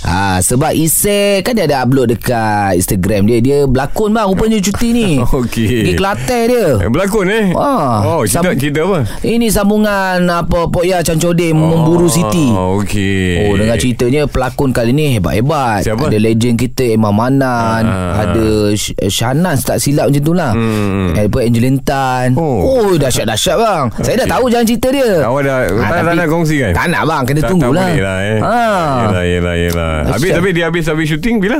Ah sebab Isek kan dia ada upload dekat Instagram dia dia berlakon bang rupanya cuti ni. Okey. Di Kelantan dia. Eh, Berlakon eh Ah, Oh cerita, sam- cerita apa Ini sambungan apa Pok Ya Cancodin memburu Siti. Oh okey Oh dengan ceritanya pelakon kali ni hebat-hebat. Siapa? Ada legend kita Emma Manan, Ah. ada Sh- Shanas tak silap macam tu lah. Hmm. Hmm. Apa Angelin Tan. Oh. Oh, dahsyat-dahsyat bang. Saya dah tahu jalan cerita dia. Awak dah Ah, tak, tak tapi- nak kongsi kan Tak nak bang, kena tak, tunggulah. Tak boleh lah eh Ha. Yelah yelah yelah Habis Dahsyat. tapi dia habis habis syuting bila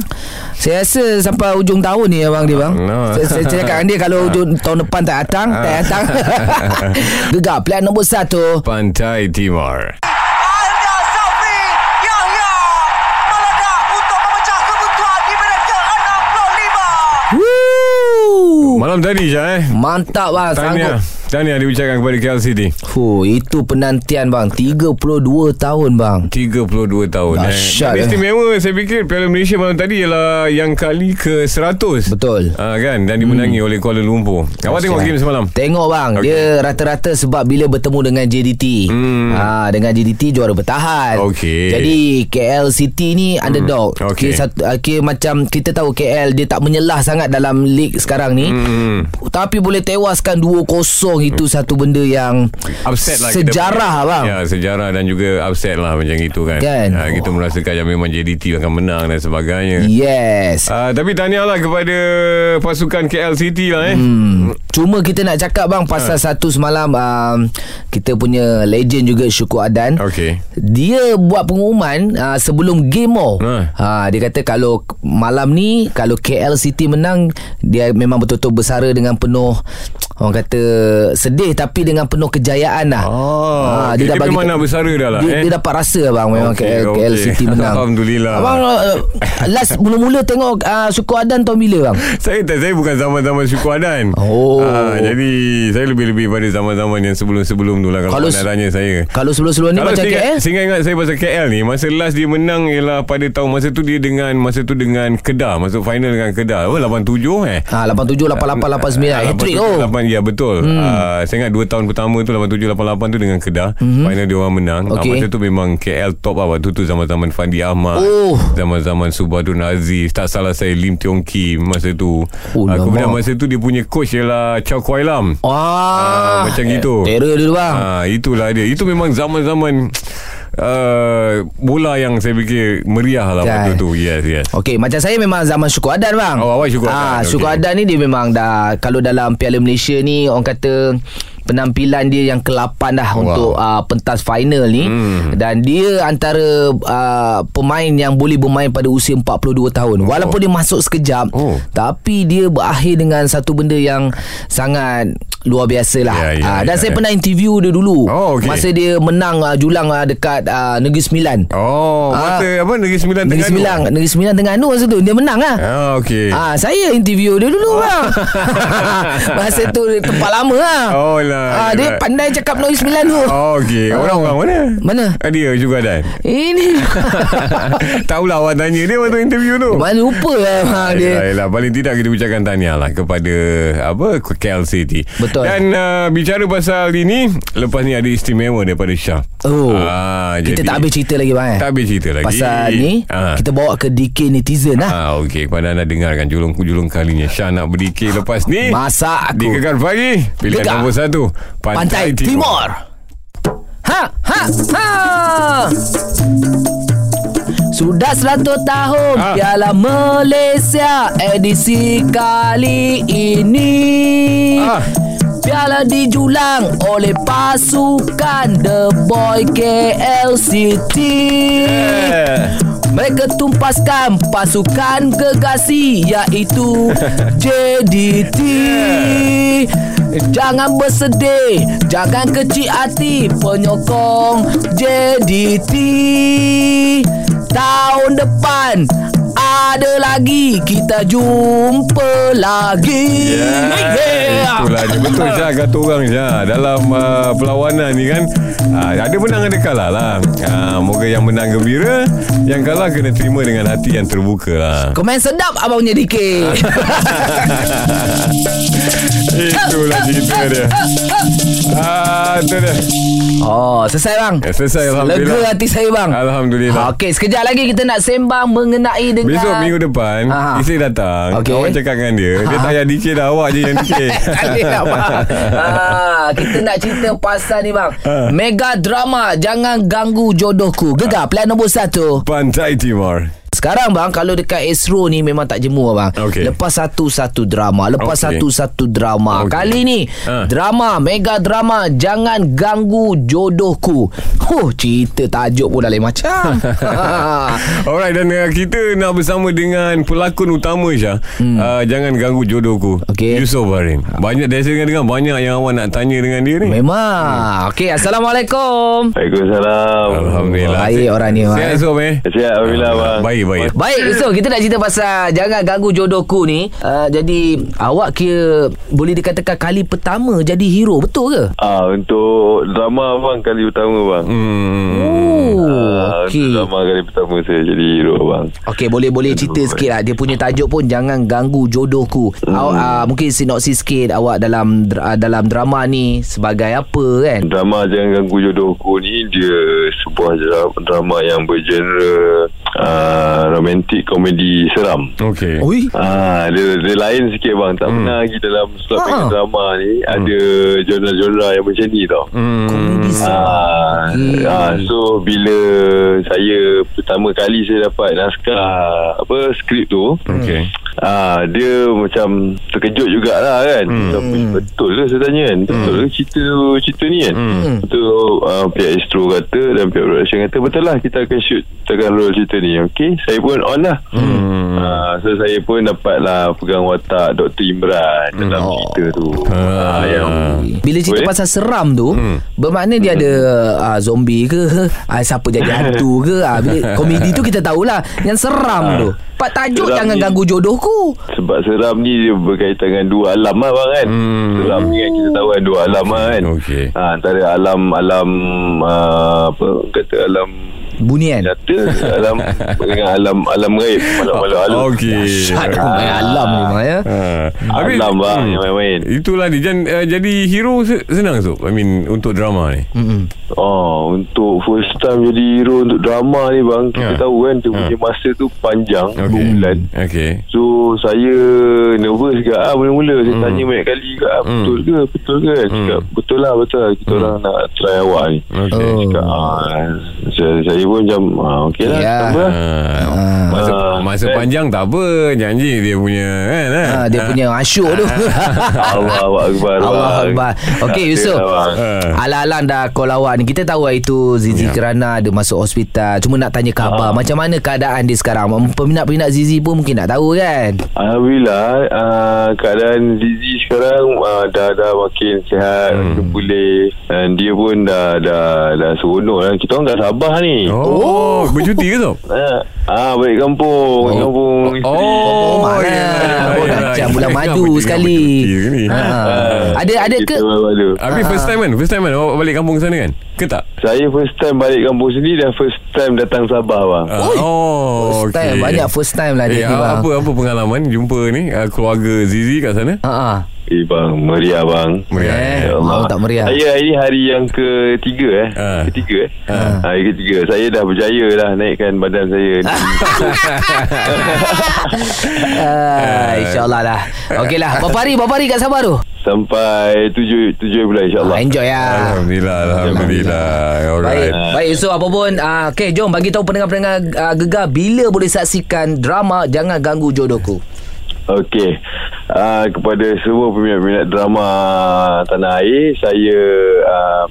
Saya rasa sampai hujung tahun ni abang dia bang. No. Saya, saya cakap dengan dia kalau hujung tahun depan tak datang, tak datang. Gegar plan nombor satu. Pantai Timur Akhirnya Safi Yahya meledak untuk memecah kebuntuan di minit ke-65. Woo! Malam tadi Syah eh Mantap bang, Tahniah sanggup. Tahniah diucapkan kepada KL City Fuh, itu penantian bang 32 tahun bang 32 tahun Dahsyat, eh. eh. Istimewa saya fikir Piala Malaysia malam tadi Ialah yang kali ke 100 Betul Ah kan dan dimenangi oleh Kuala Lumpur. Awak tengok game semalam? Tengok bang okay. Dia rata-rata sebab Bila bertemu dengan JDT Hmm. ha, Dengan JDT juara bertahan Okey. Jadi KL City ni Underdog Hmm. Okey. Kira, satu, kira macam Kita tahu KL Dia tak menyelah sangat Dalam league sekarang ni Hmm. Tapi boleh tewaskan 2-0 Itu satu benda yang Upset lah kita Sejarah punya. bang Ya sejarah dan juga upset lah Macam itu kan, Kan? Ah, Kita merasakan yang memang JDT akan menang Dan sebagainya Yes Ah, Tapi tahniah lah kepada Pasukan KL City lah eh Hmm. Cuma kita nak cakap bang pasal Ha. satu semalam um, kita punya legend juga Syukur Adan. Okey. Dia buat pengumuman uh, sebelum game oh. Ha. Ha. dia kata kalau malam ni kalau KL City menang dia memang betul-betul bersara dengan penuh orang kata sedih tapi dengan penuh kejayaan lah. Oh, Ha, dia, dia memang nak bersara dah lah dia, eh? dia dapat rasa bang memang Okey, KL, KL okey. City menang. Alhamdulillah. Abang uh, last mula-mula tengok uh, Syukur Adan tahun bila bang? Saya tak Saya bukan zaman-zaman Syukur Adan Oh. Ah, Jadi Saya lebih-lebih pada zaman-zaman Yang sebelum-sebelum tu lah Kalau, Kalau nak tanya saya Kalau sebelum-sebelum ni Kalau macam KL? saya ingat, saya pasal KL ni Masa last dia menang Ialah pada tahun Masa tu dia dengan Masa tu dengan Kedah Masuk final dengan Kedah Apa 87 eh Ah 87 88 89 Ah, hat trick 87, oh. 8, Ya betul hmm. uh, Saya ingat 2 tahun pertama tu 87 88 tu dengan Kedah hmm. Final dia orang menang Okey. okay. Masa tu memang KL top lah Waktu tu zaman-zaman Fandi Ahmad Oh. Zaman-zaman Subadun Aziz Tak salah saya Lim Tiong Kim Masa tu Oh, uh, Kemudian masa tu dia punya coach Ialah Chow Kuai Lam. Ah, macam gitu. Terror dulu bang. Ah, itulah dia. Itu memang zaman-zaman uh, bola yang saya fikir meriah lah waktu tu. Yes, yes. Okey, macam saya memang zaman Syukur Adan bang. Oh, awak Syukur Ah, Adan, Syukur. Adan ni dia memang dah kalau dalam Piala Malaysia ni orang kata penampilan dia yang ke-8 dah Wow. untuk uh, pentas final ni Hmm. dan dia antara uh, pemain yang boleh bermain pada usia 42 tahun. Walaupun dia masuk sekejap Oh. tapi dia berakhir dengan satu benda yang sangat luar biasa lah. Ya, ya, Ah, dan ya, saya ya. pernah interview dia dulu. Oh, okey. Masa dia menang uh, julang uh, dekat uh, Negeri Sembilan. Oh, masa apa Negeri Sembilan Negeri? Sembilan Negeri Sembilan Terengganu masa tu Dia menang lah Ah, okey. Ah, saya interview dia dulu bang. Masa tu tempat lama lah. Oh lah. Ah, dia yelah. pandai cakap Negeri Sembilan tu. Oh, okey. Orang-orang mana? Mana? Ah, dia juga dan. Ini. Tahulah awak tanya dia waktu interview tu. Mana lupa lah dia. Yelah, yelah. Paling tidak kita ucapkan tahniah lah kepada apa KL City. Betul. Dan uh, bicara pasal ini, lepas ni ada istimewa daripada Syah. Oh. Ah, Kita jadi- tak habis cerita lagi bang eh. Tak habis cerita lagi. Pasal ni Ah. kita bawa ke DK netizen lah. Ah, okey. Kepada anda dengarkan julung-julung kalinya. Syah nak berdikir lepas ni. Masa Di aku Gegar Pagi. Pilihan Gegar. nombor satu. Pantai, Timur. Ha ha ha. Sudah 100 tahun Ah. Piala Malaysia edisi kali ini. Ah. Piala dijulang oleh pasukan The Boy KL City. Eh. Mereka tumpaskan pasukan gegasi iaitu JDT. Jangan bersedih, jangan kecil hati penyokong JDT. Tahun depan ada lagi. Kita jumpa lagi. Yeah. Itulah dia. Betul Syah. Kata orang Syah. Dalam uh, perlawanan ni kan uh, Ada menang ada kalah lah. Uh, Moga yang menang gembira Yang kalah kena terima dengan hati yang terbuka lah. Komen sedap abang punya dikit Itulah cerita dia. Ah, Itu dia Oh selesai bang Eh, selesai, Alhamdulillah. Lega hati saya bang Alhamdulillah. Okey sekejap lagi kita nak sembang Mengenai dengan Besok minggu depan Ah. Isteri datang Okey. Awak cakap dengan dia Dia tak payah dikir dah Awak je yang dikir nak bang ah, Kita nak cerita pasal ni bang Ah. Mega drama Jangan ganggu jodohku Gegar plan nombor satu Pantai Timur Sekarang bang Kalau dekat Astro ni Memang tak jemur bang Okey. Lepas satu-satu drama Lepas Okey. satu-satu drama Okey. Kali ni Ha. Drama Mega drama Jangan ganggu jodohku Oh cerita tajuk pun dah lain macam Alright dan uh, kita nak bersama dengan pelakon utama Syah. Hmm. Uh, jangan ganggu jodohku. Okey. Yusof Barim. Banyak dari saya dengar banyak yang awak nak tanya dengan dia ni. Memang Okey Assalamualaikum Waalaikumsalam. Alhamdulillah. Baik orang ni, Sihat. Yusof eh? Sihat Alhamdulillah bang. Baik baik. Baik so kita nak cerita pasal Jangan ganggu jodohku ni uh, Jadi Awak kira Boleh dikatakan kali pertama Jadi hero Betul ke? Ah untuk drama bang kali utama bang. Hmm. Oh Ah, Okey Untuk drama kali pertama saya jadi hero bang. Okey boleh boleh cerita sikit lah Dia punya tajuk pun Jangan ganggu jodohku Hmm. awak, uh, Mungkin sinopsis sikit Awak dalam dra- uh, dalam drama ni Sebagai apa kan? Drama Jangan Ganggu Jodohku ni dia sebuah dra- drama yang bergenre uh, romantik komedi seram. Okey. Ui Ah, dia, dia lain sikit bang. Tak pernah lagi dalam slot Ah. ah. drama ni ada genre-genre yang macam ni tau. Hmm. Komedi seram Ah, Okey. ah, so bila saya pertama kali saya dapat naskah apa skrip tu, Okey. Ah dia macam terkejut jugalah kan. Hmm. Betul ke saya tanya kan? Betul ke cerita cerita ni kan? Hmm. Betul ah, pihak Astro kata dan pihak production kata betul lah kita akan shoot kita akan roll cerita ni. Okey, saya pun on lah. Hmm. Ah, so saya pun dapatlah pegang watak Dr. Imran dalam Oh. cerita tu. Ah. Ah, yang Bila cerita Boleh? pasal seram tu hmm. Bermakna dia ada uh, Zombie ke uh, Siapa jadi hantu ke uh, Bila komedi tu kita tahulah Yang seram tu Pak tajuk Seram Jangan ni- ganggu jodohku Sebab seram ni dia berkaitan dengan dua alam lah bang kan. Hmm. Seram ni kan kita tahu kan dua alam lah kan. Okey. Ha, antara alam alam uh, apa kata alam Bunian nyata alam dengan alam alam gaib malam-malam. Okey. Syat main alam ni memang ya Ha. Habis- Alam bang Hmm. yang main-main. Itulah dia Jan, uh, Jadi hero se- senang tu I mean Untuk drama ni Mm-mm. Oh, untuk first time jadi hero untuk drama ni bang, kita Ha. tahu kan dia Ha. punya masa tu panjang, okay. bulan. Okey So saya nervous ke ah mula-mula saya tanya banyak kali ke ah, betul ke betul ke cakap betul lah betul lah kita orang nak try awak ni Okey Oh. cakap ah saya, saya pun macam ah okey lah Ya. tambah lah. Ah, masa, Ah, masa kan? panjang tak apa Janji dia punya kan eh? ha, Dia punya asyuk tu Allah Akbar Allah. Akbar Okey Tak Yusof bang. Ah. Alang-alang dah call awak ni Kita tahu hari tu Zizi Ya. kerana Ada masuk hospital Cuma nak tanya khabar Macam mana keadaan dia sekarang Peminat-peminat Zizi pun Mungkin nak tahu kan Alhamdulillah uh, keadaan Zizi sekarang uh, dah dah makin sihat Hmm. pulih dan dia pun dah dah dah seronok lah kita orang kat Sabah ni Oh, oh. Bercuti ke tu? Ah, ah balik kampung, balik kampung isteri. Oh, mana? yelah, Oh, yelah, dah yelah. bulan madu sekali. Ha. Ada ada ke. Habis first time kan? First time kan awak balik kampung sana kan? Ke tak? Saya first time balik kampung sini dan first time datang Sabah bang. Ah, oh, First time. Banyak first time lah Eh, dia ni bang apa apa pengalaman jumpa ni keluarga Zizi kat sana? Ha ah. Eh bang, meriah bang. Meriah. Eh, Ya Allah. mau tak meriah Saya hari ni hari yang ketiga eh. Ah. Ketiga eh. Ah. Hari ketiga. Saya dah berjaya lah naikkan badan saya. ah, InsyaAllah lah Okey lah Berapa hari Berapa hari kat Sabah tu Sampai tujuh tujuh bulan insyaAllah. ah, Enjoy lah Alhamdulillah, alhamdulillah. Baik, Alright. baik Yusof apa pun uh, Okay jom bagi tahu pendengar-pendengar uh, gegar Bila boleh saksikan drama Jangan Ganggu Jodohku Okey. Uh, kepada semua peminat-peminat drama tanah air, saya uh,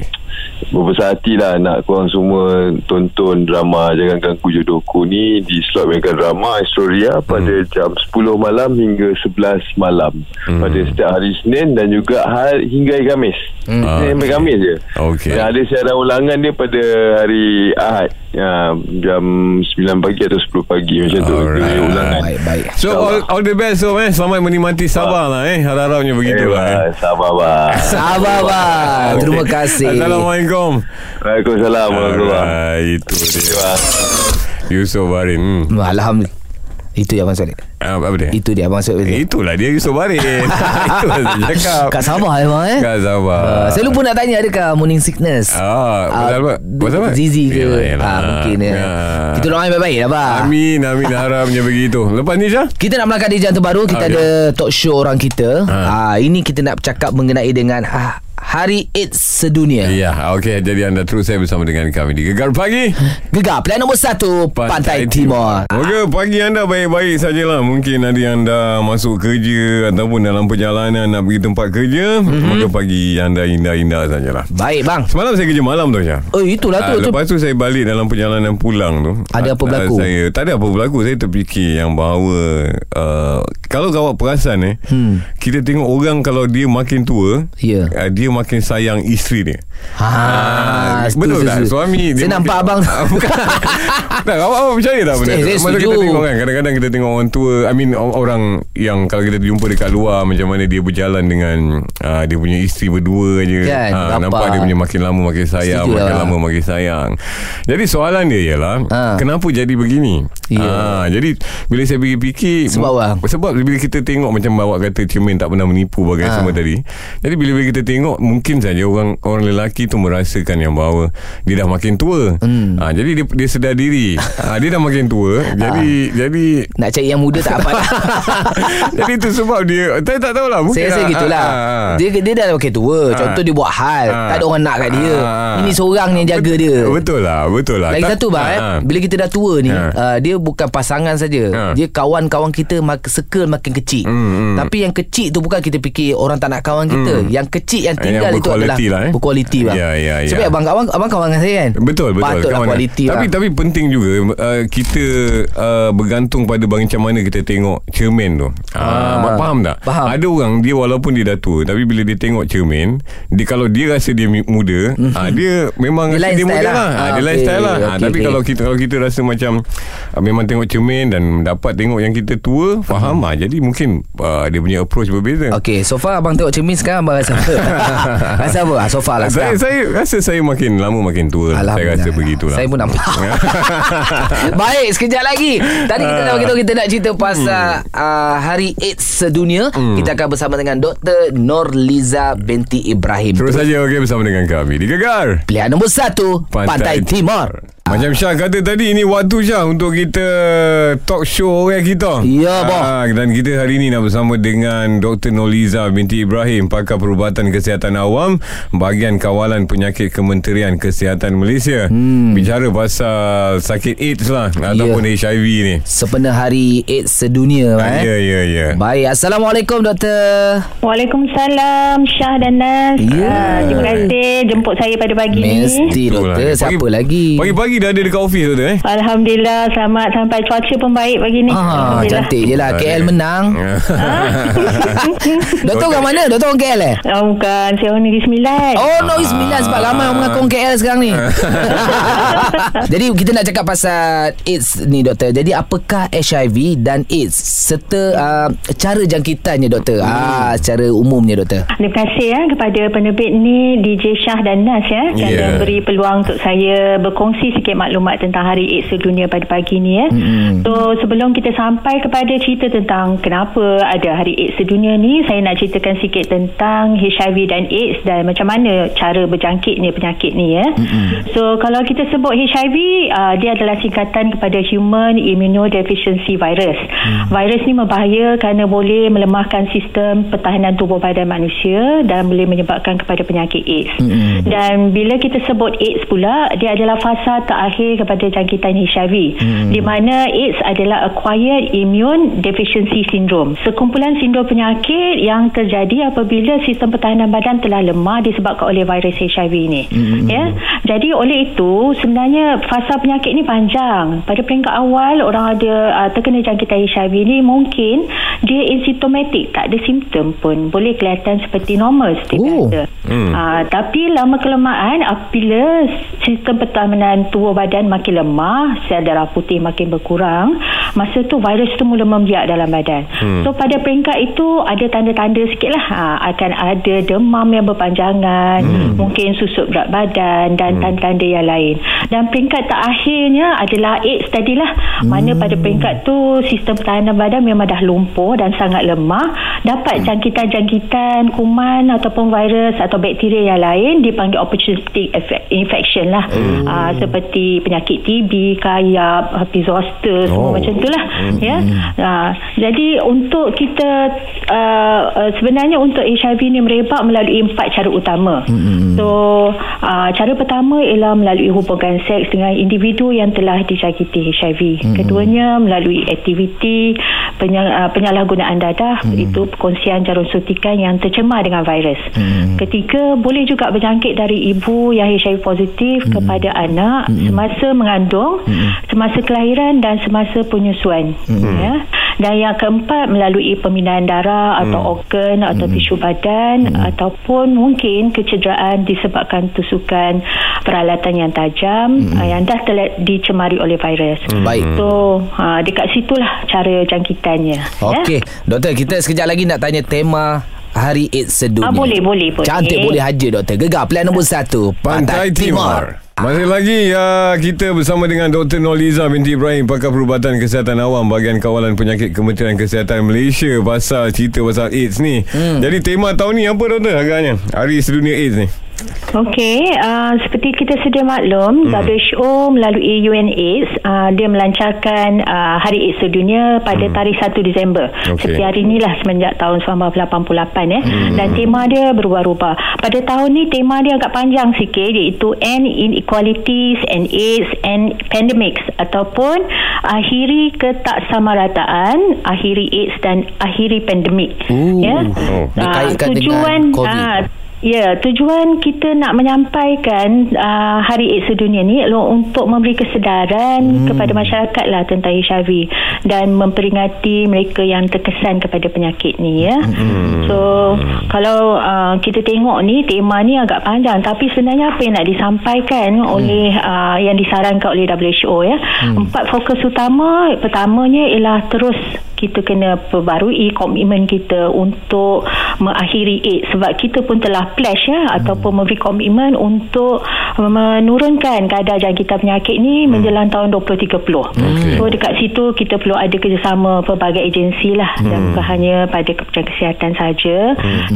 berbesar hati lah nak korang semua tonton drama Jangan Ganggu Jodohku ni di slot Mega Drama Astoria pada jam 10 malam hingga 11 malam pada setiap hari Senin dan juga hari, hingga hari Khamis. Ah, Senin sampai okey. Khamis je. Okey. Dan ada siaran ulangan dia pada hari Ahad. Ya, jam 9 pagi atau 10 pagi macam tu. Alright. Dia ulangan. Baik, baik. So all, all the best so eh Selamat menikmati Sabah lah eh Harap-harapnya begitu lah eh. Eh, sabar bang. Sabar bang. Terima kasih. Assalamualaikum Waalaikumsalam warahmatullahi Itu dia. Yusof Barin hmm. Alhamdulillah. Itu yang abang Suhaib. Ah, Apa dia? Itu dia abang Suhaib. Eh, Itulah dia Yusof Barin Itu lah saya cakap Kat Sabah eh bang eh. Kat Sabah Uh, saya lupa nak tanya adakah morning sickness? Ah, pasal apa? Pasal apa? Zizi ke? Yalah, yalah. Ah, mungkin ya. Ya. Kita doakan baik-baik lah bang. Amin Amin harapnya begitu Lepas ni Syah Kita nak melangkah di jam terbaru Kita Okey. ada talk show orang kita Ha. ha. Ini kita nak bercakap mengenai dengan ha, Hari AIDS sedunia. Ya okey Jadi anda terus saya bersama dengan kami Di Gegar Pagi. Gegar plan nombor satu Pantai, Timur. Moga pagi anda baik-baik sajalah. Mungkin ada yang dah masuk kerja Ataupun dalam perjalanan Nak pergi tempat kerja Mhm. mm-hmm. Moga pagi anda indah-indah sajalah. Baik bang. Semalam saya kerja malam tu Syah. Oh itulah tu, Ah, tu. Lepas tu saya balik dalam perjalanan pulang tu. Ada apa ah, berlaku? Saya Tak ada apa berlaku. Saya terfikir yang bahawa uh, Kalau kau perasan eh Hmm. Kita tengok orang kalau dia makin tua Ya. uh, Dia makin sayang isteri dia Ha, setuju, betul tak setuju. suami Saya nampak abang Bukan Tak awak, percaya tak benda Saya- tu? saya Masa setuju. kita tengok kan Kadang-kadang kita tengok orang tua I mean orang Yang kalau kita jumpa dekat luar Macam mana dia berjalan dengan uh, Dia punya isteri berdua je Kan, Ah, rapat. Nampak dia punya makin lama makin sayang Setuju Makin lah. lama makin sayang Jadi soalan dia ialah Ah. Kenapa jadi begini Ya. Ah, Jadi Bila saya fikir-fikir Sebab apa? Sebab bila kita tengok Macam bawa kata Cermin tak pernah menipu Bagai Ah. semua tadi Jadi bila-bila kita tengok Mungkin saja orang Orang lelaki tu merasakan yang bahawa Dia dah makin tua Hmm. ah, Jadi dia, dia sedar diri ah, Dia dah makin tua Jadi Jadi Nak cari yang muda tak apa Jadi itu sebab dia Saya tak tahulah mungkin Saya rasa ah, gitulah ah, ah. Dia dia dah makin tua Contoh dia buat hal Ah. Tak ada orang nak kat dia Ah. Ini seorang yang jaga dia Betul lah Betul lah Lagi Tak- satu bang eh, ah, ah. Bila kita dah tua ni Ah. uh, Dia bukan pasangan saja Ah. Dia kawan-kawan kita mak- Circle makin kecil Hmm, hmm. Tapi yang kecil tu Bukan kita fikir Orang tak nak kawan kita Yang kecil yang Yang tinggal itu adalah lah, eh. Berkualiti bang Ya, ya, ya. Sebab abang kawan Abang kawan dengan saya kan Betul betul Patutlah Kawan- kualiti Tapi bang. tapi penting juga uh, kita uh, bergantung pada macam mana kita tengok cermin tu. Ah, Ah, faham tak? faham. Ada orang dia walaupun dia dah tua tapi bila dia tengok cermin, dia kalau dia rasa dia muda, ah, dia memang Dia rasa dia muda lah. lah. Ah, Ah, dia lain okey, style lah. Ah, okey, tapi okey. kalau kita kalau kita rasa macam ah, memang tengok cermin dan dapat tengok yang kita tua, faham ah. Jadi mungkin ah, dia punya approach berbeza. Okey so far abang tengok cermin sekarang Abang rasa apa Rasa apa ah, So far lah saya, sekarang saya rasa saya makin lama makin tua. Saya rasa begitulah. Saya pun nampak Baik sekejap lagi Tadi kita dah kita, kita nak cerita pasal uh, Hari AIDS sedunia Kita akan bersama dengan Dr. Norliza binti Ibrahim Terus saja okey bersama dengan kami di Gegar. Pilihan nombor satu Pantai, Timur Macam Syah kata tadi Ini waktu Syah Untuk kita Talk show orang kita Ya. Ah, Dan kita hari ini Nak bersama dengan Dr. Noliza binti Ibrahim Pakar Perubatan Kesihatan Awam Bahagian Kawalan Penyakit Kementerian Kesihatan Malaysia hmm. Bicara pasal Sakit AIDS lah Ataupun HIV ni Sepenuh hari AIDS sedunia Ah, eh? Ya ya ya Baik Assalamualaikum Doktor Waalaikumsalam Syah dan Nas Ya. Terima kasih jemput saya pada pagi ni Mesti Doktor Itulah. Siapa Pagi- lagi Pagi-pagi dah ada dekat office tu eh? Alhamdulillah Selamat sampai cuaca pun baik pagi ni. Ah, cantik je lah. KL menang. Doktor orang mana? Doktor orang KL eh? Ah, bukan. Saya orang Negeri Sembilan. Oh Negeri Sembilan. Sebab ramai orang mengaku orang KL sekarang ni. Jadi kita nak cakap pasal AIDS ni doktor. Jadi apakah HIV dan AIDS Serta uh, cara jangkitannya doktor? Ah, Secara umumnya doktor. Terima kasih ya kepada penerbit ni DJ Syah dan Nas ya kerana Ya. beri peluang untuk saya berkongsi sikit maklumat tentang Hari AIDS Sedunia pada pagi ni ya. Mm-hmm. So sebelum kita sampai kepada cerita tentang kenapa ada Hari AIDS Sedunia ni, saya nak ceritakan sikit tentang HIV dan AIDS dan macam mana cara berjangkitnya penyakit ni ya. Mm-hmm. So kalau kita sebut HIV, uh, dia adalah singkatan kepada Human Immunodeficiency Virus. Mm. Virus ni berbahaya kerana boleh melemahkan sistem pertahanan tubuh badan manusia dan boleh menyebabkan kepada penyakit AIDS. Mm-hmm. Dan bila kita sebut AIDS pula, dia adalah fasa terakhir kepada jangkitan HIV hmm. di mana AIDS adalah acquired immune deficiency syndrome sekumpulan sindrom penyakit yang terjadi apabila sistem pertahanan badan telah lemah disebabkan oleh virus HIV ini hmm. ya jadi oleh itu sebenarnya fasa penyakit ini panjang pada peringkat awal orang ada uh, terkena jangkitan HIV ini mungkin dia asymptomatic tak ada simptom pun boleh kelihatan seperti normal seperti Oh. biasa Hmm. uh, tapi lama kelamaan apabila sistem pertahanan tubuh badan makin lemah sel darah putih makin berkurang masa tu virus tu mula membiak dalam badan hmm. so pada peringkat itu ada tanda-tanda sikit lah uh, akan ada demam yang berpanjangan hmm. mungkin susut berat badan dan hmm. tanda-tanda yang lain dan peringkat terakhirnya adalah AIDS tadilah hmm. mana pada peringkat tu sistem pertahanan badan memang dah lumpuh dan sangat lemah dapat jangkitan-jangkitan kuman ataupun virus atau bakteria yang lain dipanggil opportunistic infection lah hmm. uh, seperti penyakit TB kayap herpes zoster semua Oh. macam tu lah ya. Uh, jadi untuk kita uh, uh, sebenarnya untuk HIV ni merebak melalui empat cara utama. So uh, cara pertama ialah melalui hubungan seks dengan individu yang telah dijangkiti HIV keduanya melalui aktiviti penya, uh, penyalahgunaan dadah itu perkongsian jarum suntikan yang tercemar dengan virus. Ketiga boleh juga berjangkit dari ibu yang HIV positif kepada anak semasa mengandung semasa kelahiran dan semasa penyusuan ya. Dan yang keempat melalui pemindahan darah atau organ atau tisu badan ataupun mungkin kecederaan disebabkan tusukan peralatan yang tajam uh, yang dah telah dicemari oleh virus. Baik. so uh, dekat situlah cara jangkitannya ya. Okey, doktor kita sekejap lagi nak tanya tema Hari AIDS Sedunia. Ah, boleh, boleh, boleh. Cantik boleh haja doktor. Gegar pilihan nombor satu. Pantai Timur. Masih lagi uh, kita bersama dengan Dr. Noliza binti Ibrahim pakar perubatan kesihatan awam bahagian kawalan penyakit Kementerian Kesihatan Malaysia pasal cerita pasal AIDS ni. Hmm. Jadi tema tahun ni apa doktor agaknya? Hari Sedunia AIDS ni. Okey, uh, seperti kita sedia maklum, hmm. WHO melalui UNAIDS uh, dia melancarkan uh, Hari AIDS Sedunia pada hmm. tarikh 1 Disember. Okey. Seperti hari inilah semenjak tahun 1988 eh. Hmm. Dan tema dia berubah-ubah. Pada tahun ni tema dia agak panjang sikit iaitu End Inequalities and AIDS and Pandemics ataupun akhiri ketaksamarattaan, akhiri AIDS dan akhiri pandemik. Ooh. ya. Oh. Ah, Dikaitkan dengan tujuan COVID. ah, Ya, tujuan kita nak menyampaikan uh, Hari AIDS Sedunia ni adalah untuk memberi kesedaran hmm. kepada masyarakat lah tentang HIV dan memperingati mereka yang terkesan kepada penyakit ni ya. Hmm. So, kalau uh, kita tengok ni tema ni agak panjang tapi sebenarnya apa yang nak disampaikan hmm. oleh uh, yang disarankan oleh WHO ya. Hmm. Empat fokus utama, pertamanya ialah terus kita kena perbarui komitmen kita untuk mengakhiri AIDS. Sebab kita pun telah pledge ya ataupun memberi komitmen untuk menurunkan kadar jangkitan penyakit ni menjelang tahun 2030. Okey. So dekat situ kita perlu ada kerjasama pelbagai agensi lah. Dan bukan hanya pada Kementerian Kesihatan saja.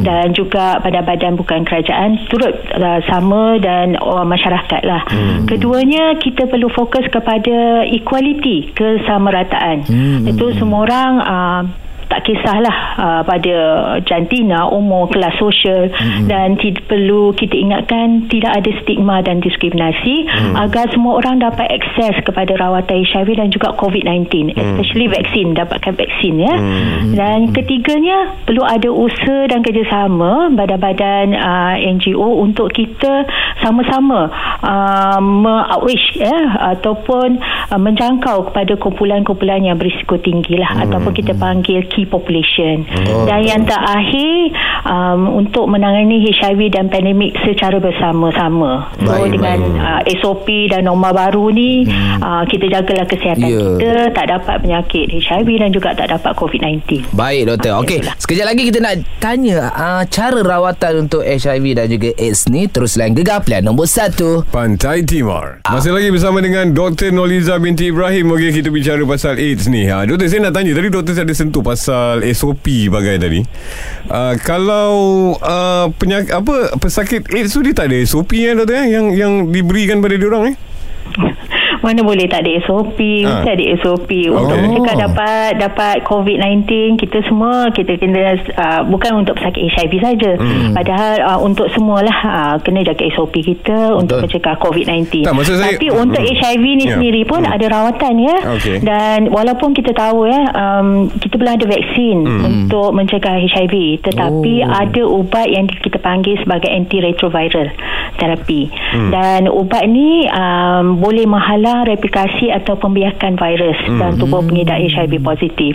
Dan juga pada badan bukan kerajaan turut uh, sama dan orang masyarakat lah. Keduanya kita perlu fokus kepada equality kesamarataan. Itu semua orang uh, tak kisahlah uh, pada jantina, umur, kelas sosial mm-hmm. dan tidak perlu kita ingatkan tidak ada stigma dan diskriminasi mm. agar semua orang dapat akses kepada rawatan HIV dan juga COVID-19 mm. especially vaksin, dapatkan vaksin ya. Mm. Dan ketiganya perlu ada usaha dan kerjasama badan-badan uh, NGO untuk kita sama-sama uh, me-outreach ya ataupun uh, menjangkau kepada kumpulan-kumpulan yang berisiko tinggi lah mm. ataupun kita panggil key population. Oh. Dan yang terakhir um, untuk menangani HIV dan pandemik secara bersama-sama. So Baik, dengan uh, SOP dan norma baru ni hmm. uh, kita jagalah kesihatan Ya. kita tak dapat penyakit HIV dan juga tak dapat COVID-19. Baik doktor. Okey, itulah. sekejap lagi kita nak tanya uh, cara rawatan untuk HIV dan juga AIDS ni terus lain gegar pilihan nombor satu. Pantai Timur. Masih lagi bersama dengan Dr. Noliza binti Ibrahim. Okey, kita bicara pasal AIDS ni. Ha, doktor, saya nak tanya. Tadi doktor saya ada sentuh pasal SOP bagai tadi. Uh, kalau uh, penyak, apa pesakit AIDS tu dia tak ada SOP ya doktor eh? yang yang diberikan pada dia orang eh? Mana boleh tak ada SOP Ha. Mesti ada SOP Untuk Okey. mencegah dapat Dapat COVID-19 Kita semua Kita kena uh, Bukan untuk pesakit HIV saja Hmm. Padahal uh, Untuk semualah uh, Kena jaga SOP kita Untuk mencegah COVID-19 Tak, saya- Tapi untuk Hmm. HIV ni Ya. sendiri pun Ada rawatan ya Okey. Dan walaupun kita tahu ya um, Kita belum ada vaksin Hmm. Untuk mencegah HIV Tetapi Oh. ada ubat Yang kita panggil sebagai Antiretroviral Terapi Hmm. Dan ubat ni um, Boleh menghalang replikasi Atau pembiakan virus Hmm. Dalam tubuh pengidap HIV positif.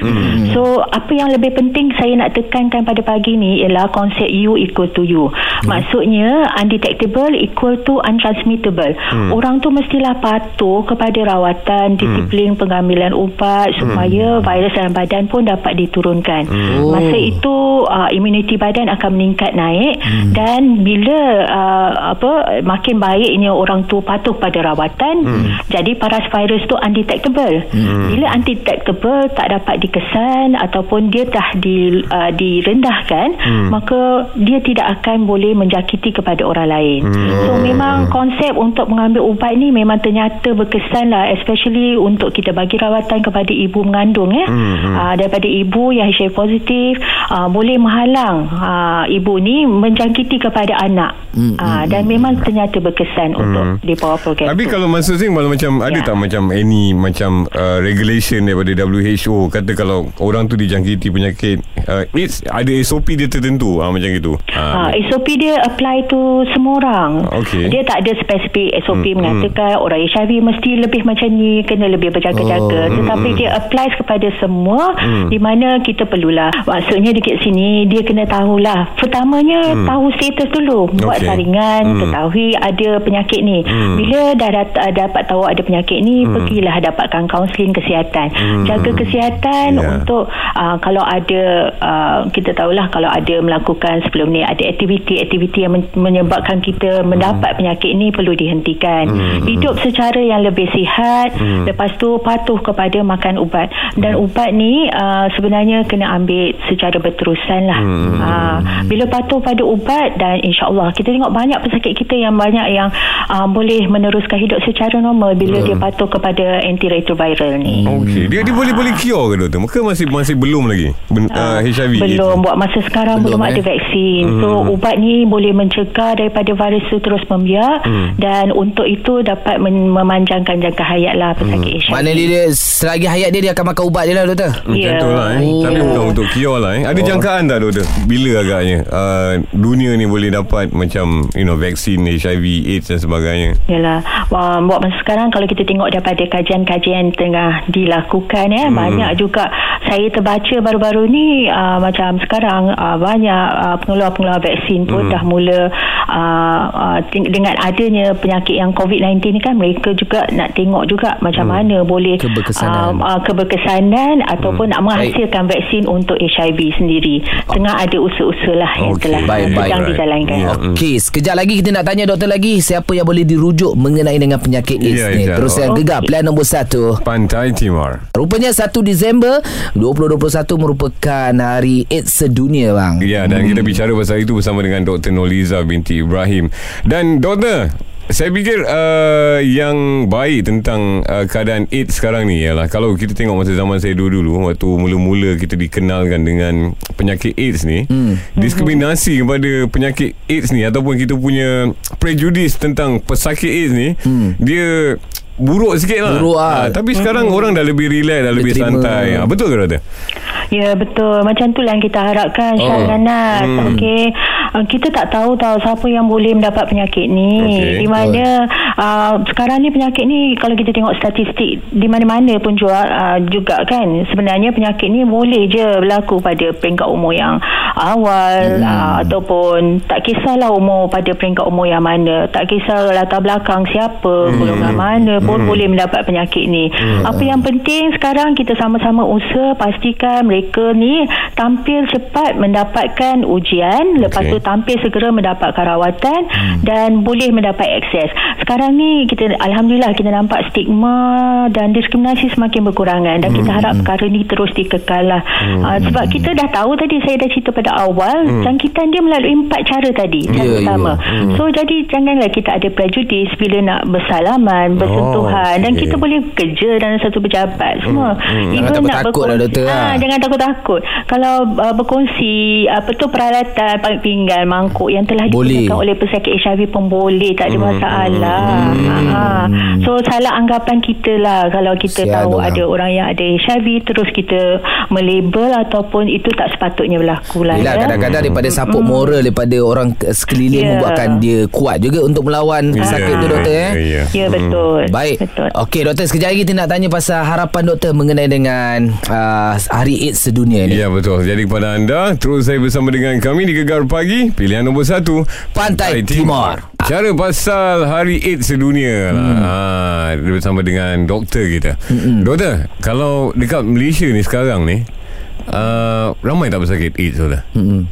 So apa yang lebih penting Saya nak tekankan pada pagi ni Ialah konsep you equal to you. Maksudnya Undetectable equal to untransmittable. Orang tu mestilah patuh Kepada rawatan Disiplin pengambilan ubat Supaya virus dalam badan pun Dapat diturunkan. Oh. Masa itu uh, Immunity badan akan meningkat naik Dan bila uh, apa Makin baiknya orang tu patuh pada rawatan Jadi paras virus tu undetectable. Bila undetectable Tak dapat dikesan Ataupun dia dah di, uh, direndahkan Maka dia tidak akan boleh menjangkiti kepada orang lain. So memang konsep untuk mengambil ubat ni Memang ternyata berkesan lah Especially untuk kita bagi rawatan kepada ibu mengandung ya uh, Daripada ibu yang HIV positif uh, Boleh menghalang uh, ibu ni menjangkiti kepada anak. Uh, Dan memang ternyata berkesan untuk di bawah program Tapi tu. kalau masa Sing Kalau macam Ada Ya. tak macam Any macam uh, Regulation daripada WHO Kata kalau Orang tu dijangkiti penyakit uh, AIDS Ada SOP dia tertentu uh, Macam gitu Ha, uh, SOP dia apply to semua orang. Okey. Dia tak ada spesifik SOP Hmm, hmm, mengatakan orang HIV mesti lebih macam ni, kena lebih berjaga-jaga. Oh, Tetapi dia apply kepada semua Hmm. di mana kita perlulah. Maksudnya dekat sini dia kena tahulah. Pertamanya tahu status dulu. Buat Okey. saringan, Hmm. ketahui ada penyakit ni. Hmm. Bila dah dat- dapat tahu ada penyakit ni, pergilah dapatkan kaunseling kesihatan. Jaga kesihatan Ya. untuk uh, kalau ada uh, kita tahulah kalau ada melakukan sebelum ni ada aktiviti-aktiviti yang men- menyebabkan kita mendapat penyakit ni perlu dihentikan. Hidup secara yang lebih sihat, lepas tu patuh kepada makan ubat. Dan ubat ni uh, sebenarnya kena ambil secara berterusan lah. Uh, bila patuh pada ubat dan insya-Allah kita tengok banyak pesakit kita yang banyak yang uh, boleh meneruskan hidup secara normal bila dia patuh kepada antiretroviral ni. Okay Dia dia boleh boleh cure ke doktor Maka masih masih belum lagi ben, uh, HIV Belum buat masa sekarang belum, Belum, ada eh? vaksin. So ubat ni boleh mencegah daripada virus tu terus membiak dan untuk itu dapat men- memanjangkan jangka hayat lah pesakit HIV. Maknanya dia selagi hayat dia dia akan makan ubat dia lah doktor. Macam Ya. tu lah eh. Oh. Tapi bukan untuk cure lah eh. Ada jangkaan tak doktor Bila agaknya uh, Dunia ni boleh dapat Macam You know Vaksin HIV AIDS dan sebagainya Yalah, uh, buat masa sekarang kalau kita tengok daripada kajian-kajian tengah dilakukan ya, hmm. banyak juga saya terbaca baru-baru ni uh, macam sekarang uh, banyak uh, pengeluar-pengeluar vaksin pun hmm. dah mula uh, uh, dengan adanya penyakit yang COVID-19 ni kan mereka juga nak tengok juga macam hmm. mana boleh Keberkesanan. uh, uh, keberkesanan ataupun nak menghasilkan vaksin untuk HIV sendiri. Tengah ada usaha-usaha lah yang Okey, telah baik, baik. sedang dijalankan. Ya. Okey, sekejap lagi kita nak tanya doktor lagi siapa yang boleh dirujuk mengenai dengan penyakit AIDS Ya, ni. Ijaz. Terus yang Okey. gegar pilihan nombor satu. Pantai Timur Rupanya 1 Disember 2021 merupakan hari AIDS sedunia bang. Ya dan kita bicara pasal itu Bersama dengan Dr. Noliza binti Ibrahim Dan doktor saya fikir uh, yang baik tentang uh, keadaan AIDS sekarang ni ialah kalau kita tengok masa zaman saya dulu-dulu waktu mula-mula kita dikenalkan dengan penyakit AIDS ni hmm. diskriminasi kepada penyakit AIDS ni ataupun kita punya prejudis tentang pesakit AIDS ni hmm. dia buruk sikit lah Buruk lah. Ah, tapi sekarang orang dah lebih relax dah lebih terima. santai Ah, betul ke doktor? Ya betul Macam tu lah yang kita harapkan oh. Syah dan Nas Hmm. Okey uh, Kita tak tahu tahu Siapa yang boleh mendapat penyakit ni Okey. Di mana uh, Sekarang ni penyakit ni Kalau kita tengok statistik Di mana-mana pun juga, uh, juga kan Sebenarnya penyakit ni Boleh je berlaku Pada peringkat umur yang Awal hmm. uh, Ataupun Tak kisahlah umur Pada peringkat umur yang mana Tak kisah latar belakang Siapa hmm. Golongan mana pun Boleh mendapat penyakit ni. Apa yang penting Sekarang kita sama-sama usaha Pastikan mereka ni tampil cepat mendapatkan ujian lepas Okey. tu tampil segera mendapatkan rawatan hmm. dan boleh mendapat akses. Sekarang ni kita Alhamdulillah kita nampak stigma dan diskriminasi semakin berkurangan dan kita harap perkara ni terus dikekal lah. Uh, sebab kita dah tahu tadi saya dah cerita pada awal jangkitan dia melalui empat cara tadi Ya, cara ya. pertama. So jadi janganlah kita ada prejudis bila nak bersalaman bersentuhan dan okey. kita boleh kerja dalam satu pejabat semua Jangan takut-takut lah, doktor, Ah, lah. jangan takut-takut kalau uh, berkongsi apa tu peralatan pinggan mangkuk yang telah Boleh. digunakan oleh pesakit HIV pun boleh tak ada masalah ha. so salah anggapan kita lah kalau kita Kesian tahu ada orang yang ada HIV terus kita melabel ataupun itu tak sepatutnya berlaku lah Yelah ya. kadang-kadang daripada support moral daripada orang ke- sekeliling Ya. membuatkan dia kuat juga untuk melawan pesakit tu doktor eh. Ya, ya. ya betul Baik. Betul Okey doktor sekejap lagi kita nak tanya pasal harapan doktor mengenai dengan uh, Hari AIDS sedunia ni. Ya betul Jadi kepada anda Terus saya bersama dengan kami Di Gegar Pagi Pilihan nombor satu Pantai Timur. Cara pasal Hari AIDS sedunia lah. Hmm. Ha, bersama dengan doktor kita hmm. Doktor Kalau dekat Malaysia ni sekarang ni uh, Ramai tak pesakit AIDS doktor? Hmm.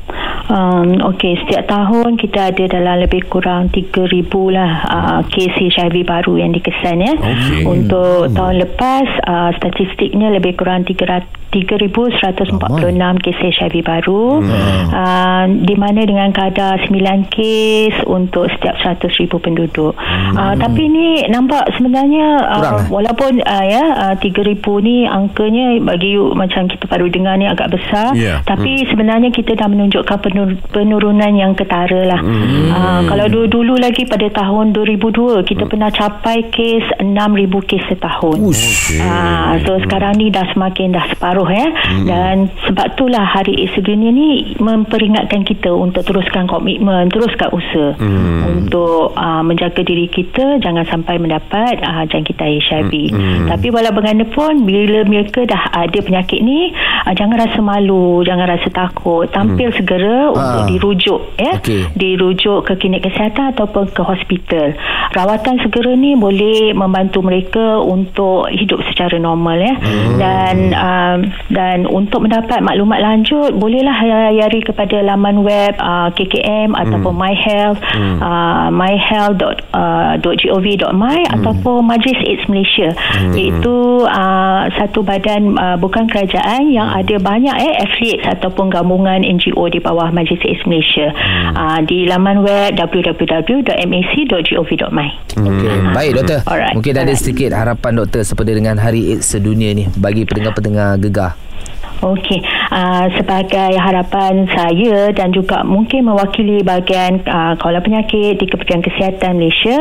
Um, Okey, setiap tahun kita ada dalam lebih kurang 3,000 lah uh, kes HIV baru yang dikesan ya. Okey. Untuk tahun lepas uh, statistiknya lebih kurang 300 3,146 kes HIV baru uh, di mana dengan kadar 9 kes untuk setiap 100,000 penduduk. Uh, tapi ni nampak sebenarnya Kurang, uh, eh? walaupun uh, ya uh, 3,000 ni angkanya bagi you macam kita baru dengar ni agak besar Ya. tapi sebenarnya kita dah menunjukkan penur- penurunan yang ketara lah. Hmm. Uh, kalau dulu-dulu lagi pada tahun 2002 kita hmm. pernah capai kes 6,000 kes setahun. Ush. Ah, so sekarang ni dah semakin dah separuh ya. Hmm. Dan sebab itulah Hari AIDS Sedunia ni memperingatkan kita untuk teruskan komitmen, teruskan usaha hmm. untuk uh, menjaga diri kita jangan sampai mendapat uh, jangkitan HIV. Hmm. Tapi walau bagaimanapun bila mereka dah ada penyakit ni uh, jangan rasa malu, jangan rasa takut, tampil hmm. segera untuk Ah. dirujuk ya. Okey. Dirujuk ke klinik kesihatan ataupun ke hospital. Rawatan segera ni boleh membantu mereka untuk hidup secara normal ya. Hmm. Dan um, dan untuk mendapat maklumat lanjut bolehlah layari kepada laman web uh, KKM ataupun MyHealth hmm. uh, myhealth.gov.my hmm. ataupun Majlis AIDS Malaysia hmm. iaitu uh, satu badan uh, bukan kerajaan yang ada banyak eh affiliates ataupun gabungan NGO di bawah Majlis AIDS Malaysia hmm. uh, di laman web www.mac.gov.my Okey, baik doktor. Alright. Mungkin ada Alright. sedikit harapan doktor sepada dengan Hari AIDS sedunia ni bagi pendengar-pendengar gegar. Okey, uh, sebagai harapan saya dan juga mungkin mewakili bahagian uh, kawalan penyakit di Kementerian Kesihatan Malaysia,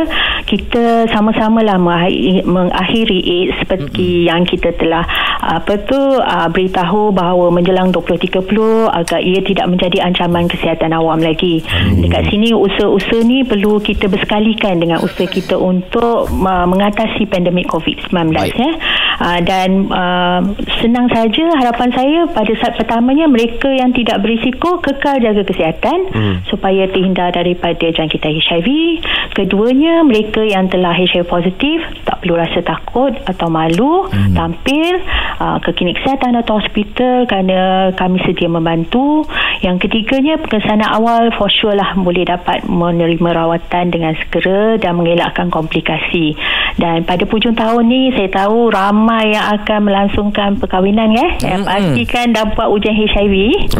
kita sama-samalah mengakhiri, mengakhiri AIDS seperti mm-hmm. yang kita telah apa tu uh, beritahu bahawa menjelang 2030 agar ia tidak menjadi ancaman kesihatan awam lagi. Mm. Dekat sini usaha-usaha ni perlu kita bersekalikan dengan usaha kita untuk uh, mengatasi pandemik COVID-19 Baik. ya. Uh, dan uh, senang saja harapan saya pada saat pertamanya mereka yang tidak berisiko kekal jaga kesihatan hmm. supaya terhindar daripada jangkitan HIV. Keduanya mereka yang telah HIV positif tak perlu rasa takut atau malu hmm. tampil uh, ke klinik kesihatan atau hospital kerana kami sedia membantu. Yang ketiganya pengesanan awal for sure lah boleh dapat menerima rawatan dengan segera dan mengelakkan komplikasi. Dan pada hujung tahun ni saya tahu ramai yang akan melangsungkan perkahwinan ya. Yang pastikan dah buat ujian HIV.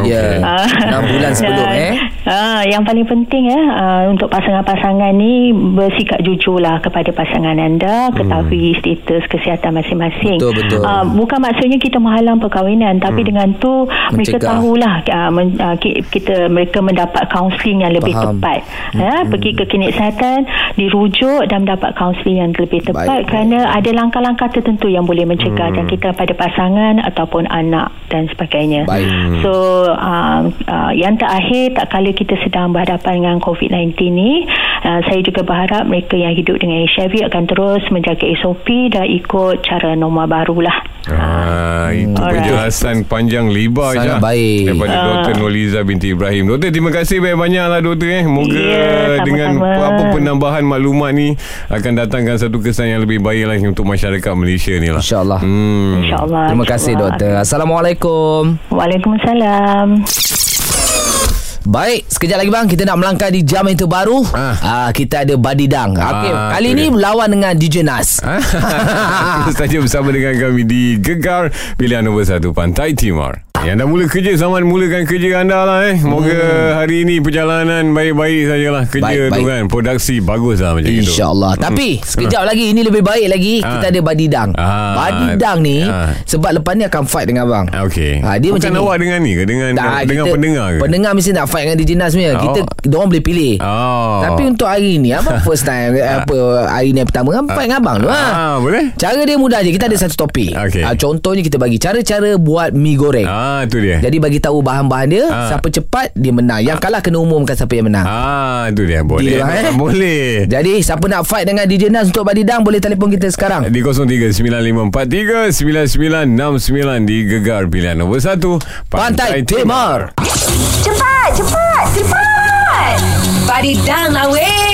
Ya. Ah. Enam bulan sebelum Dan, eh. Ah, yang paling penting ya ah, untuk pasangan-pasangan ni bersikap jujurlah kepada pasangan anda, ketahui status kesihatan masing-masing. Betul, betul. Ah, bukan maksudnya kita menghalang perkahwinan, tapi dengan tu mereka Mencegah. tahulah ah, men, ah, ki- kita mereka mendapat kaunseling yang lebih Faham. tepat. Ya, pergi ke klinik kesihatan, dirujuk dan mendapat kaunseling yang lebih tepat Baik. kerana ada langkah-langkah tertentu yang boleh mencegah jangkitan pada pasangan ataupun anak dan sebagainya. Baik. So uh, uh, yang terakhir tak kala kita sedang berhadapan dengan COVID-19 ni uh, saya juga berharap mereka yang hidup dengan HIV akan terus menjaga SOP dan ikut cara normal barulah. Ah, itu Alright. penjelasan panjang lebar Sangat je baik. daripada Ah. Dr. Noliza binti Ibrahim. Doktor terima kasih banyak-banyak lah doktor eh. Moga Ya, dengan apa penambahan maklumat ni akan datangkan satu kesan yang lebih baik lah untuk masyarakat Malaysia ni lah. InsyaAllah. Hmm. InsyaAllah. Terima kasih doktor. Assalamualaikum. Waalaikumsalam. Baik, sekejap lagi bang kita nak melangkah di jam yang terbaru. Ah. Ah, kita ada Badidang. Okey, Ah, kali tu ni dia. lawan dengan DJ Nas. Kita saja bersama dengan kami di Gegar Pilihan nombor 1 Pantai Timur. Yang dah mula kerja Selamat mulakan kerja anda lah eh. Moga hari ini Perjalanan baik-baik sajalah Kerja Baik, tu baik. kan. Produksi bagus lah macam itu InsyaAllah. Tapi sekejap lagi Ini lebih baik lagi. Ah. Kita ada Badidang. Ah. Badidang ni Ah. Sebab lepas ni akan fight dengan abang. Okey. Ah, dia Bukan macam ni. awak dengan ni ke? Dengan Tak, dengan kita- pendengar ke? Pendengar mesti nak fight dengan DJ Nas punya. Kita Oh. Diorang boleh pilih. Oh. Tapi untuk hari ni Abang first time Apa Hari ni pertama kan Fight dengan abang tu ha? Ah, boleh. Cara dia mudah je. Kita ada satu topik. Okey. Ah, Contohnya kita bagi Cara-cara buat mi goreng Ah, tu dia. Jadi bagi tahu bahan-bahan dia Ah. Siapa cepat Dia menang. Yang kalah kena umumkan Siapa yang menang. Ah, tu dia. Boleh. Deal, eh? Boleh. Jadi siapa nak fight dengan DJ Nas Untuk Badidang Boleh telefon kita sekarang. Di 0395439969 di Gegar Pilihan nombor 1 Pantai Timur. Cepat, cepat, cepat. Badidang lah weh.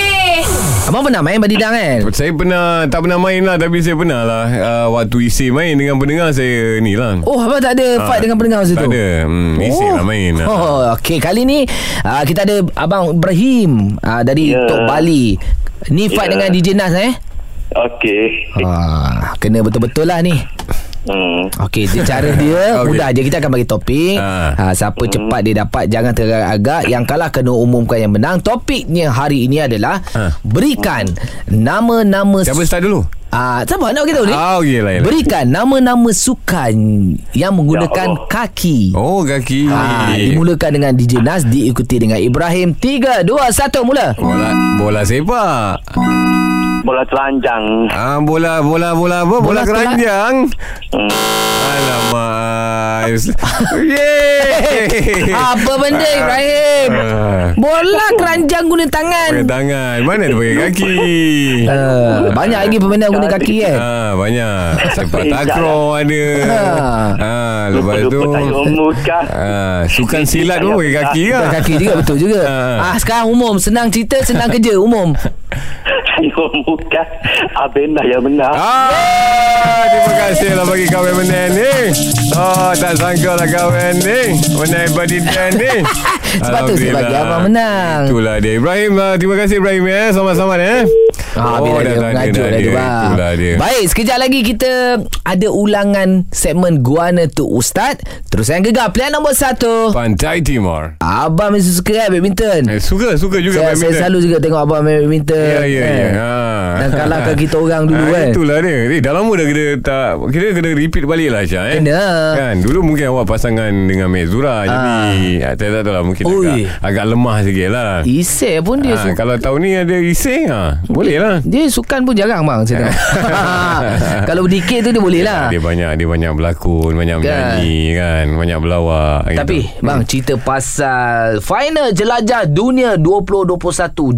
Abang pernah main Badidang kan Saya pernah Tak pernah main lah Tapi saya pernah lah uh, Waktu isi main Dengan pendengar saya ni lah Oh abang tak ada fight dengan pendengar masa Tak tu ada hmm, Isi lah main lah. Oh, okey. Kali ni uh, kita ada Abang Ibrahim uh, dari Ya. Tok Bali. Ni fight Ya. dengan DJ Nas eh. Okey. Ha, kena betul-betul lah ni. Hmm. Okey, dia cara dia Okey. mudah je. Kita akan bagi topik. Ha. Ha, siapa cepat dia dapat. Jangan teragak-agak. Yang kalah kena umumkan yang menang. Topiknya hari ini adalah Ha. berikan nama-nama Siapa start dulu? Ah, sabar nak beritahu ni. Ah, okey lah. Berikan nama-nama sukan yang menggunakan Ya kaki. Oh kaki Ha, dimulakan dengan DJ Nas diikuti dengan Ibrahim 3 2 1 mula. Bola bola sepak. Bola telanjang. Ah bola bola bola apa? Bola Bola, keranjang. Hmm. Alamak. Yeay. Apa benda Ibrahim? Ah. Bola keranjang guna tangan. Pakai tangan. Mana dia pakai kaki? Uh, banyak lagi permainan guna kaki kan. Ah banyak. Sepak takraw ada. Ah lepas tu Lupa-lupa tayuk muka. ah sukan silat pun pakai kaki? Bukan kaki juga betul juga. Ah. Ah sekarang umum senang cerita senang kerja umum. Abang dah yang menang. Ah, terima kasih lah bagi kawan menang ni. Oh, tak sangka lah kawan ni. Menang body dan ni. Sebab tu saya bagi abang menang. Itulah dia. Ibrahim, ah, terima kasih Ibrahim ya. Sama-sama eh. Ah, bila dia mengajuk dah tu bang. Dia. Baik, sekejap lagi kita ada ulangan segmen Guana tu Ustaz. Terus yang gegar pilihan nombor satu. Pantai Timur. Abang mesti suka kan badminton. Eh, suka, suka juga Saya, saya badminton. selalu juga tengok abang main badminton. Ya, ya, kan? ya. Ha. Dan kalahkan kita orang dulu Ah, kan. Itulah dia. Eh, dah lama dah kena tak kira kena repeat balik lah Syah eh. Kena. Kan dulu mungkin awak pasangan dengan Mek Zura jadi ah, tak tahu lah mungkin Ui. agak, agak lemah sikit lah. Isai pun dia Ah, suka. kalau tahun ni ada ising ah, boleh lah. Dia sukan pun jarang bang saya tengok. Kalau berdikit tu dia boleh lah. Dia banyak dia banyak berlakon, banyak Kan. menyanyi kan, banyak berlawak Tapi gitu. bang cerita pasal final jelajah dunia 2021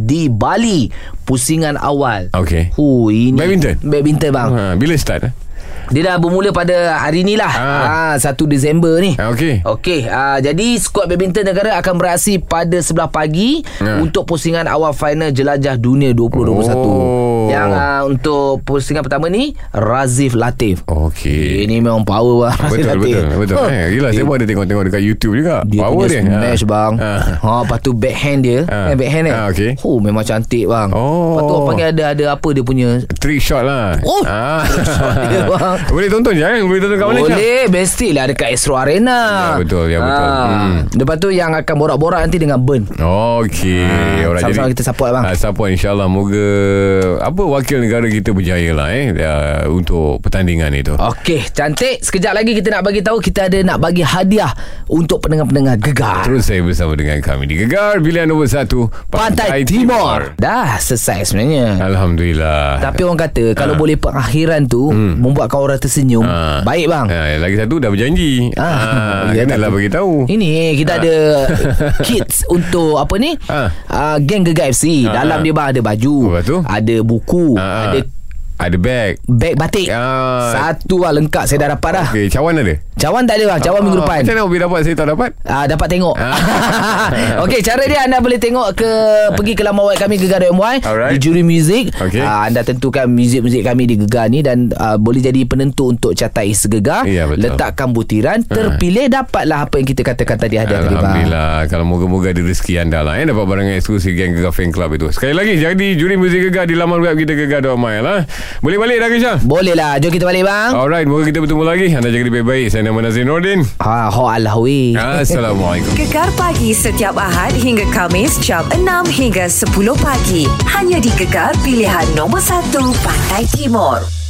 di Bali pusingan awal. Okey. Hu ini Badminton? Badminton bang. Ha, bila start? Eh? Dia dah bermula pada hari ni lah. Ah. Ah. 1 Disember ni. Ah, okey. Okey, uh, jadi skuad badminton negara akan beraksi pada sebelah pagi Ah. untuk pusingan awal final jelajah dunia 2021. Oh. Yang uh, untuk pusingan pertama ni Razif Latif. Okey. Ini memang power bang Razif Betul Latif. betul betul. Ha. Eh, gila saya pun ada tengok-tengok dekat YouTube juga. Dia Power punya dia. smash Ha. bang Ha. ha. Lepas tu backhand dia Ha. eh, Backhand eh Ha, okey. Oh memang cantik bang Oh. Lepas tu orang panggil ada Ada apa dia punya Trick shot lah. Oh, Ah. trick shot dia, bang. Boleh tonton je kan? Boleh tonton kat mana Syah? Boleh Mestilah dekat Astro Arena Ya, betul, ya, betul. Hmm. Lepas tu yang akan borak-borak Nanti dengan Burn Okey. Alright, sama-sama jadi- kita support, bang. Ah, support insyaAllah. Moga apa wakil negara kita berjaya lah eh uh, untuk pertandingan itu. Okey cantik Sekejap lagi kita nak bagi tahu Kita ada nak bagi hadiah Untuk pendengar-pendengar gegar Terus saya bersama dengan kami di Gegar Pilihan nombor 1 Pantai, Timur Dah selesai sebenarnya Alhamdulillah. Tapi orang kata Kalau boleh pengakhiran tu Membuatkan orang tersenyum Ah. Baik bang Ah, lagi satu dah berjanji. Ah, Ah, ya, kenalah bagi tahu. Ini kita ada kits untuk apa ni? Ah. Uh, geng Gegar FC. Ah, Dalam dia bang ada baju, tu? ada buku, ah. ada Ada beg. Beg batik Ah. Satu lah lengkap Saya dah dapat dah Okey, cawan ada? Cawan tak ada bang Cawan minggu Ah, depan Macam mana Obi dapat Saya tak dapat Ah, dapat tengok Ah. Okey cara dia anda boleh tengok ke Pergi ke laman web kami Gegar.my Alright. Di juri muzik Okey. Ah, Anda tentukan muzik-muzik kami di Gegar ni Dan ah, boleh jadi penentu untuk catai segegar Ya, betul. Letakkan butiran Terpilih dapatlah apa yang kita katakan tadi ada tadi Alhamdulillah Kalau moga-moga ada rezeki anda lah eh, Dapat barang eksklusif Gang Gegar Fan Club itu Sekali lagi Jadi juri muzik Gegar Di laman web kita Gegar.my lah Boleh balik dah Kisha Boleh lah Jom kita balik bang. Alright Moga kita bertemu lagi. Anda jaga diri baik-baik Saya nama Nazir Nordin. Ha, ho Allah. Assalamualaikum. Gegar pagi setiap Ahad hingga Kamis jam 6 hingga 10 pagi. Hanya di Gegar pilihan nombor 1 Pantai Timur.